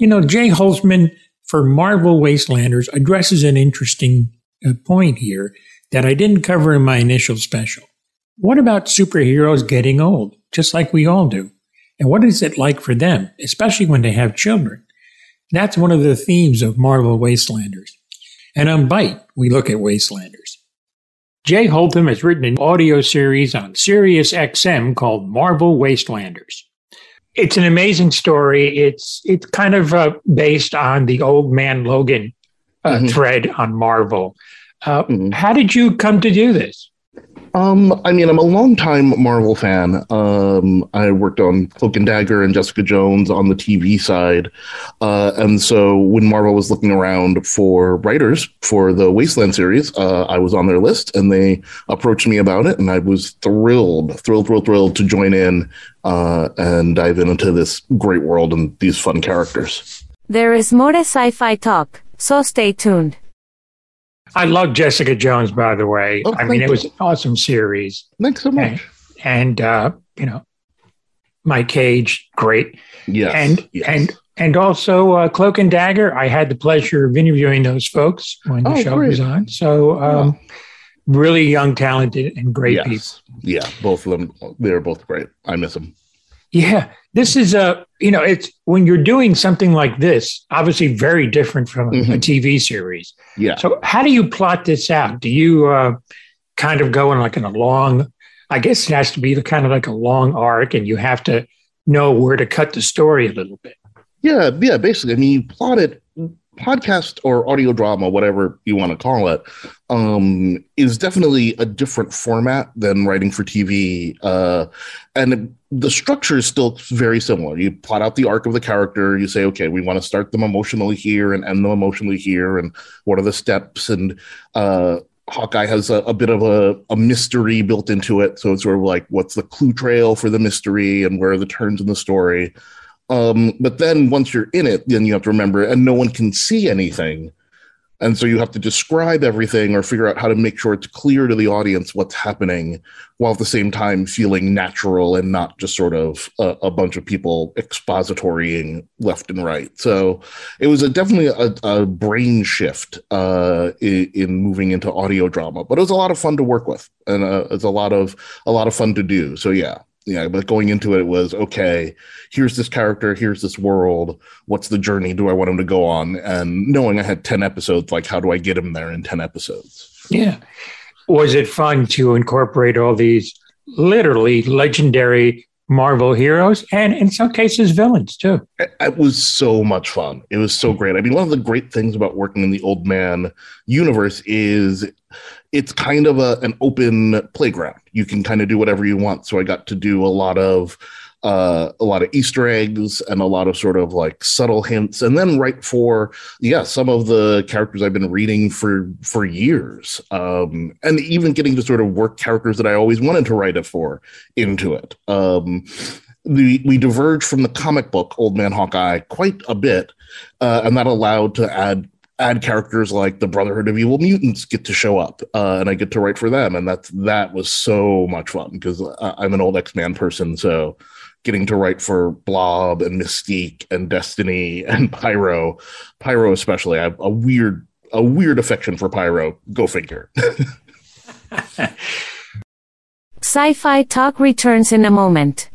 You know, Jay Holtham for Marvel Wastelanders addresses an interesting uh, point here that I didn't cover in my initial special. What about superheroes getting old, just like we all do? And what is it like for them, especially when they have children? That's one of the themes of Marvel Wastelanders. And on Byte, we look at Wastelanders. Jay Holtham has written an audio series on Sirius XM called Marvel Wastelanders. It's an amazing story. It's it's kind of uh, based on the Old Man Logan uh, mm-hmm. thread on Marvel. Uh, mm-hmm. How did you come to do this? Um, I mean, I'm a longtime Marvel fan. Um, I worked on Cloak and Dagger and Jessica Jones on the TV side, uh, and so when Marvel was looking around for writers for the Wasteland series, uh, I was on their list, and they approached me about it, and I was thrilled, thrilled, thrilled, thrilled to join in uh, and dive into this great world and these fun characters. There is more sci-fi talk, so stay tuned. I love Jessica Jones, by the way. Oh, I mean, it was an awesome series. Thanks so much. And, and uh, you know, Mike Cage, great. Yeah. And yes. and and also uh, Cloak and Dagger. I had the pleasure of interviewing those folks when the oh, show great. was on. So, um, yeah. really young, talented, and great yes. people. Yeah, both of them. They're both great. I miss them. Yeah, this is a you know it's when you're doing something like this, obviously very different from mm-hmm. a TV series. Yeah. So how do you plot this out? Do you uh, kind of go in like in a long? I guess it has to be the kind of like a long arc, and you have to know where to cut the story a little bit. Yeah, yeah. Basically, I mean, you plot it podcast or audio drama, whatever you want to call it, um, is definitely a different format than writing for TV. Uh, and the structure is still very similar. You plot out the arc of the character. You say, okay, we want to start them emotionally here and end them emotionally here, and what are the steps? And uh, Hawkeye has a, a bit of a, a, mystery built into it. So it's sort of like, what's the clue trail for the mystery and where are the turns in the story? Um, but then once you're in it, then you have to remember, and no one can see anything. And so you have to describe everything or figure out how to make sure it's clear to the audience what's happening while at the same time feeling natural and not just sort of a, a bunch of people expositorying left and right. So it was a, definitely a, a, brain shift uh, in, in, moving into audio drama, but it was a lot of fun to work with and uh, it's a lot of a lot of fun to do. So yeah, yeah, but going into it, it was okay. Here's this character. Here's this world. What's the journey? Do I want him to go on? And knowing I had ten episodes, like how do I get him there in ten episodes? Yeah, was it fun to incorporate all these literally legendary Marvel heroes and in some cases villains too. It was so much fun. It was so great. I mean, one of the great things about working in the old man universe is it's kind of a, an open playground. You can kind of do whatever you want. So I got to do a lot of uh, a lot of Easter eggs and a lot of sort of like subtle hints, and then right for yeah, some of the characters I've been reading for for years, um, and even getting to sort of work characters that I always wanted to write it for into it. Um, we we diverged from the comic book Old Man Hawkeye quite a bit, uh, and that allowed to add add characters like the Brotherhood of Evil Mutants get to show up, uh, and I get to write for them, and that's that was so much fun because I'm an old X Man person, so getting to write for Blob and Mystique and Destiny and Pyro, Pyro especially. I have a weird a weird affection for Pyro. Go figure. Sci-fi talk returns in a moment.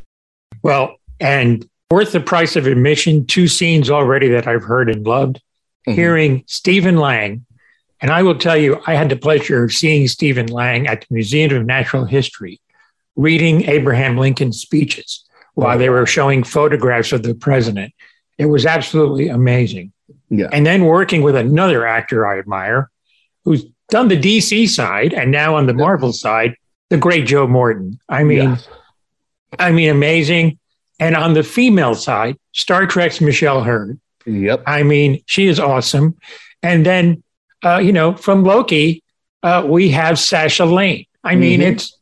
Well, and worth the price of admission. Two scenes already that I've heard and loved mm-hmm. hearing Stephen Lang. And I will tell you, I had the pleasure of seeing Stephen Lang at the Museum of Natural History reading Abraham Lincoln's speeches while they were showing photographs of the president. It was absolutely amazing. Yeah. And then working with another actor I admire who's done the DC side and now on the Marvel side, the great Joe Morton. I mean, yeah. I mean, amazing. And on the female side, Star Trek's Michelle Hurd. Yep. I mean, she is awesome. And then, uh, you know, from Loki, uh, we have Sasha Lane. I mean, mm-hmm. it's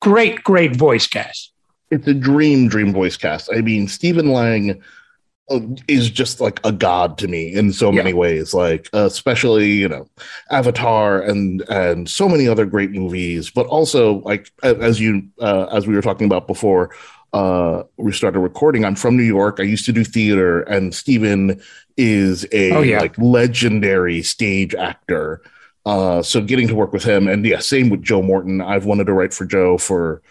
great, great voice cast. It's a dream, dream voice cast. I mean, Stephen Lang uh, is just like a god to me in so many yeah. ways like uh, especially you know avatar and and so many other great movies but also like as you uh, as we were talking about before uh, we started recording. I'm from New York. I used to do theater, and Steven is a Oh, yeah. like legendary stage actor. Uh, so getting to work with him, and yeah, same with Joe Morton. I've wanted to write for Joe for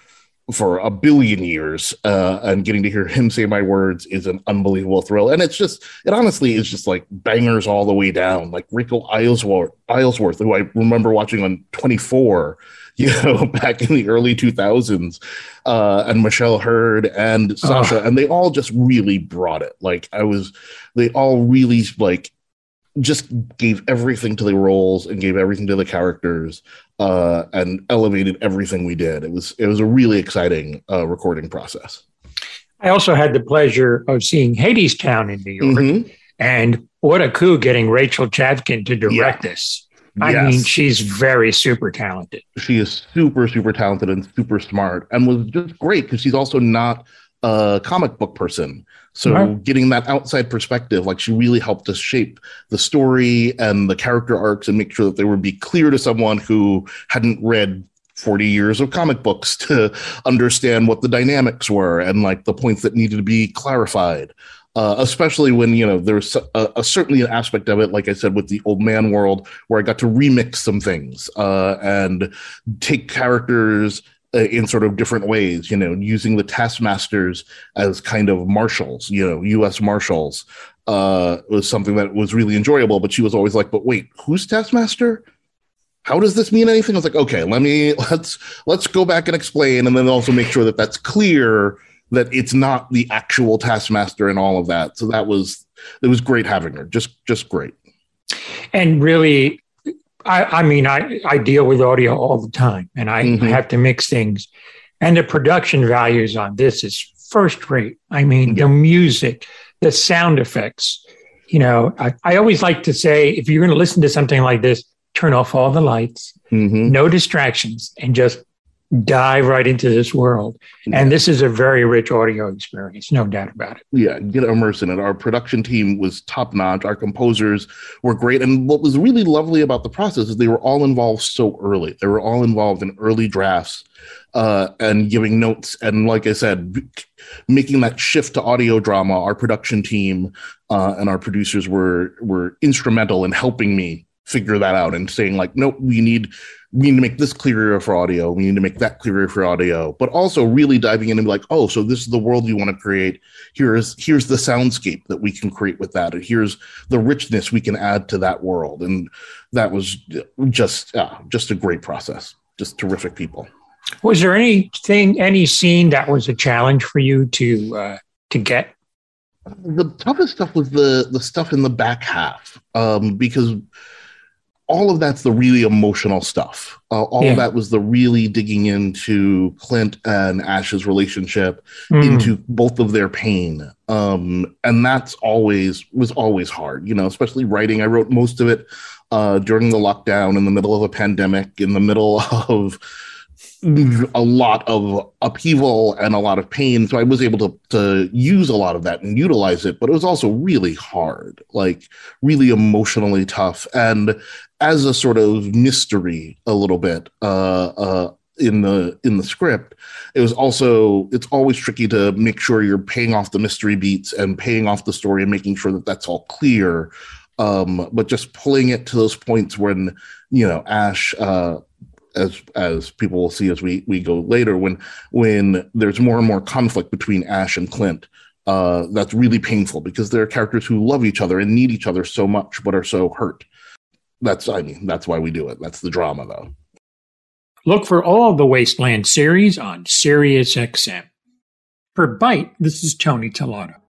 for a billion years, uh, and getting to hear him say my words is an unbelievable thrill. And it's just, it honestly is just like bangers all the way down. Like Rico Islesworth, Islesworth, who I remember watching on 24, you know, back in the early 2000s, uh, and Michelle Hurd and Sasha, and they all just really brought it. Like I was, they all really like just gave everything to the roles and gave everything to the characters uh, and elevated everything we did. It was it was a really exciting uh, recording process. I also had the pleasure of seeing Hadestown in New York. Mhm. And what a coup getting Rachel Chavkin to direct this. I Yes. mean, she's very super talented. She is super super talented and super smart, and was just great because she's also not a comic book person. So Right. getting that outside perspective, like she really helped us shape the story and the character arcs and make sure that they would be clear to someone who hadn't read 40 years of comic books to understand what the dynamics were and like the points that needed to be clarified. Uh, especially when you know there's a, a certainly an aspect of it, like I said, with the old man world, where I got to remix some things uh, and take characters uh, in sort of different ways. You know, using the taskmasters as kind of marshals, you know, U.S. marshals, uh, was something that was really enjoyable. But she was always like, "But wait, who's taskmaster? How does this mean anything?" I was like, "Okay, let me let's let's go back and explain, and then also make sure that that's clear that it's not the actual taskmaster and all of that." So that was it was great having her, just just great. And really, I, I mean, I, I deal with audio all the time and I, Mhm. I have to mix things. And the production values on this is first rate. I mean, the music, the sound effects. You know, I, I always like to say if you're going to listen to something like this, turn off all the lights, Mhm. no distractions, and just dive right into this world. And this is a very rich audio experience, no doubt about it. yeah, get immersed in it. Our production team was top notch. Our composers were great. And what was really lovely about the process is they were all involved so early. They were all involved in early drafts uh, and giving notes. And like I said, making that shift to audio drama, our production team uh, and our producers were were instrumental in helping me figure that out and saying like, nope, we need we need to make this clearer for audio. We need to make that clearer for audio, but also really diving in and be like, oh, so this is the world you want to create. Here's here's the soundscape that we can create with that, and here's the richness we can add to that world. And that was just uh, just a great process. Just terrific people. Was there anything, any scene that was a challenge for you to uh, to get? The toughest stuff was the the stuff in the back half, um, because all of that's the really emotional stuff. Uh, all Yeah. of that was the really digging into Clint and Ash's relationship, Mm. into both of their pain. Um, and that's always was always hard, you know, especially writing. I wrote most of it uh, during the lockdown in the middle of a pandemic, in the middle of a lot of upheaval and a lot of pain. So I was able to to use a lot of that and utilize it, but it was also really hard, like really emotionally tough. And as a sort of mystery a little bit, uh uh in the in the script it was also it's always tricky to make sure you're paying off the mystery beats and paying off the story and making sure that that's all clear um but just pulling it to those points when you know ash uh as as people will see as we we go later when when there's more and more conflict between ash and clint uh that's really painful because they're characters who love each other and need each other so much but are so hurt that's i mean that's why we do it that's the drama though Look for all the Wasteland series on SiriusXM. For Byte, this is Tony Tellado.